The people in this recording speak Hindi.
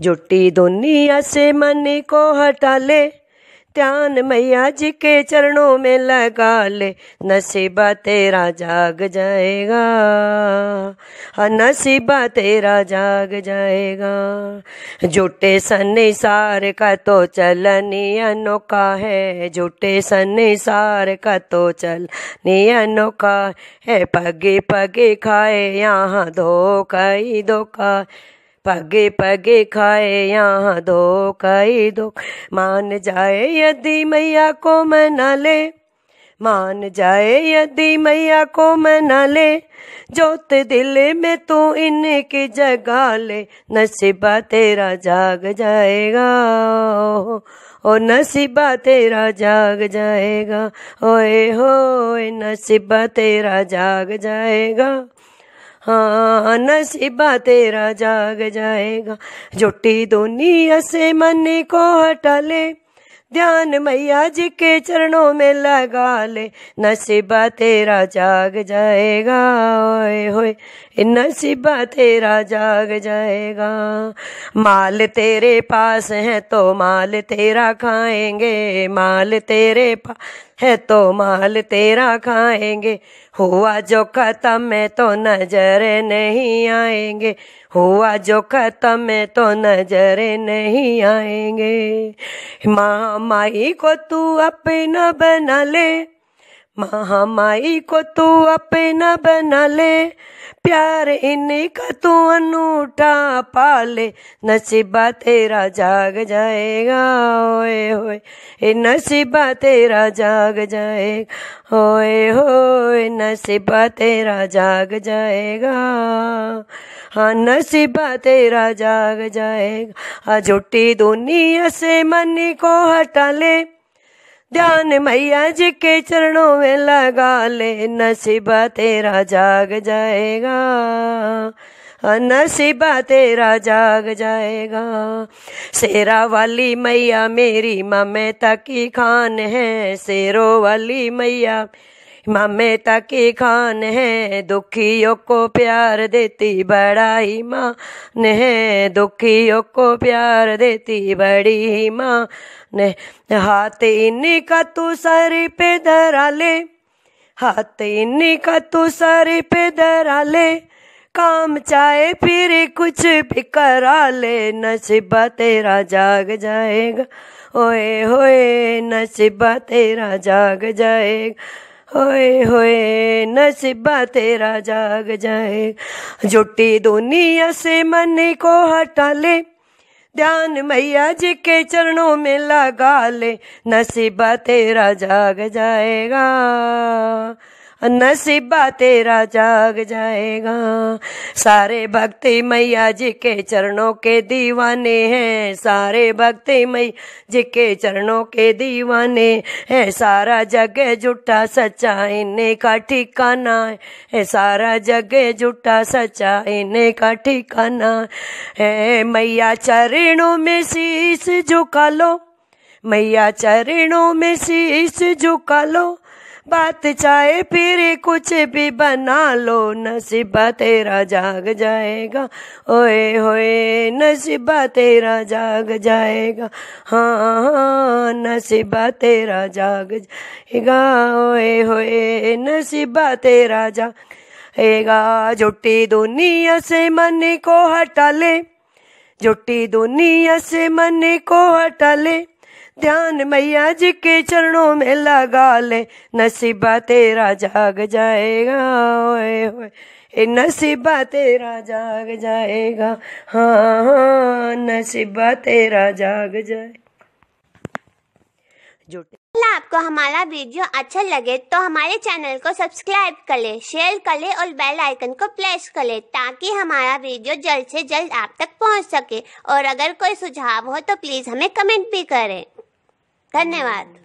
जुटी दुनिया से मन को हटा ले। ध्यान मैया जी के चरणों में लगा ले। नसीबा तेरा जाग जाएगा। हाँ नसीबा तेरा जाग जाएगा। झूठे सन्निसार का तो चलनी अनोखा है। झूठे सन्निसार का तो चलनी अनोखा है। पगे पगे खाए, यहाँ धोखा ही धोखा पगे पगे खाए, यहाँ दो कई दो। मान जाए यदि मैया को मना ले मान जाए यदि मैया को मना ले जोत दिल में तू इनकी जगा ले, नसीबा तेरा जाग जाएगा, ओ नसीबा तेरा जाग जाएगा, ओए होए नसीबा तेरा जाग जाएगा। हाँ नसीबा तेरा जाग जाएगा। जुटी दुनिया से मन को हटा ले। ध्यान मैया जी के चरणों में लगा ले। नसीबा तेरा जाग जाएगा, ओए होए। नसीबा तेरा जाग जाएगा। माल तेरे पास है तो माल तेरा खाएँगे। माल तेरे पास है तो माल तेरा खाएँगे। हुआ जो खत्म है तो नज़र नहीं आएँगे। हुआ जो खत्म है तो नज़र नहीं आएँगे। माँ माई को तू अपना बना ले। महामाई को तू अपना बना ले, प्यार इन्हीं का तू अनूठा पाले। नसीबा तेरा जाग जाएगा, ओए होए, ए नसीबा तेरा जाग जाएगा, ओए होए, नसीबा तेरा जाग जाएगा। हाँ नसीबा तेरा जाग जाएगा। झूठी दुनिया से मन को हटा ले ध्यान मैया जी के चरणों में लगा ले, नसीबा तेरा जाग जाएगा। नसीबा तेरा जाग जाएगा। शेरा वाली मैया मेरी मैं तकी खान है, शेरों वाली मैया ममता की खान है, दुखियों को प्यार देती बड़ा ही माँ है, दुखियों को प्यार देती बड़ी ही माँ ने हाथ इन्हीं का तू सारी पे धरा ले, हाथ इन्हीं का तू सारी पे धरा ले, काम चाहे फिर कुछ भी करा ले, नसीबा तेरा जाग जाएगा, ओए होए नसीबा तेरा जाग जाएगा। होए होए, नसीबा तेरा जाग जाए। जुटी दुनिया से मन को हटा ले। ध्यान मैया जी के चरणों में लगा ले। नसीबा तेरा जाग जाएगा। नसीबा तेरा जाग जाएगा। सारे भक्ति मैया जी के चरणों के दीवाने हैं। सारे भक्ति मैया जी के चरणों के दीवाने है। सारा जगह झूठा सच्चा, इन्हें का ठिकाना है। सारा जगह झूठा सच्चा, इन्हें का ठिकाना है। मैया चरणों में शीश झुका लो। मैया चरणों में शीश झुका लो। बात चाहे फिर कुछ भी बना लो, नसीबा तेरा जाग जाएगा। ओए होए, नसीबा तेरा जाग जाएगा। हाँ हाँ नसीबा तेरा जाग जाएगा। ओए होए, नसीबा तेरा जाएगा। झूठी दुनिया से मन को हटा ले झूठी दुनिया से मन को हटा ले। ध्यान मैया जी के चरणों में लगा ले। नसीबा तेरा जाग जाएगा, ओए ओए। ए नसीबा तेरा जाग जाएगा हाँ हाँ नसीबा तेरा जाग जाए। आपको हमारा वीडियो अच्छा लगे तो हमारे चैनल को सब्सक्राइब कर ले, शेयर कर ले और बेल आइकन को प्रेस कर ले ताकि हमारा वीडियो जल्द से जल्द आप तक पहुँच सके। और अगर कोई सुझाव हो तो प्लीज़ हमें कमेंट भी करें। धन्यवाद।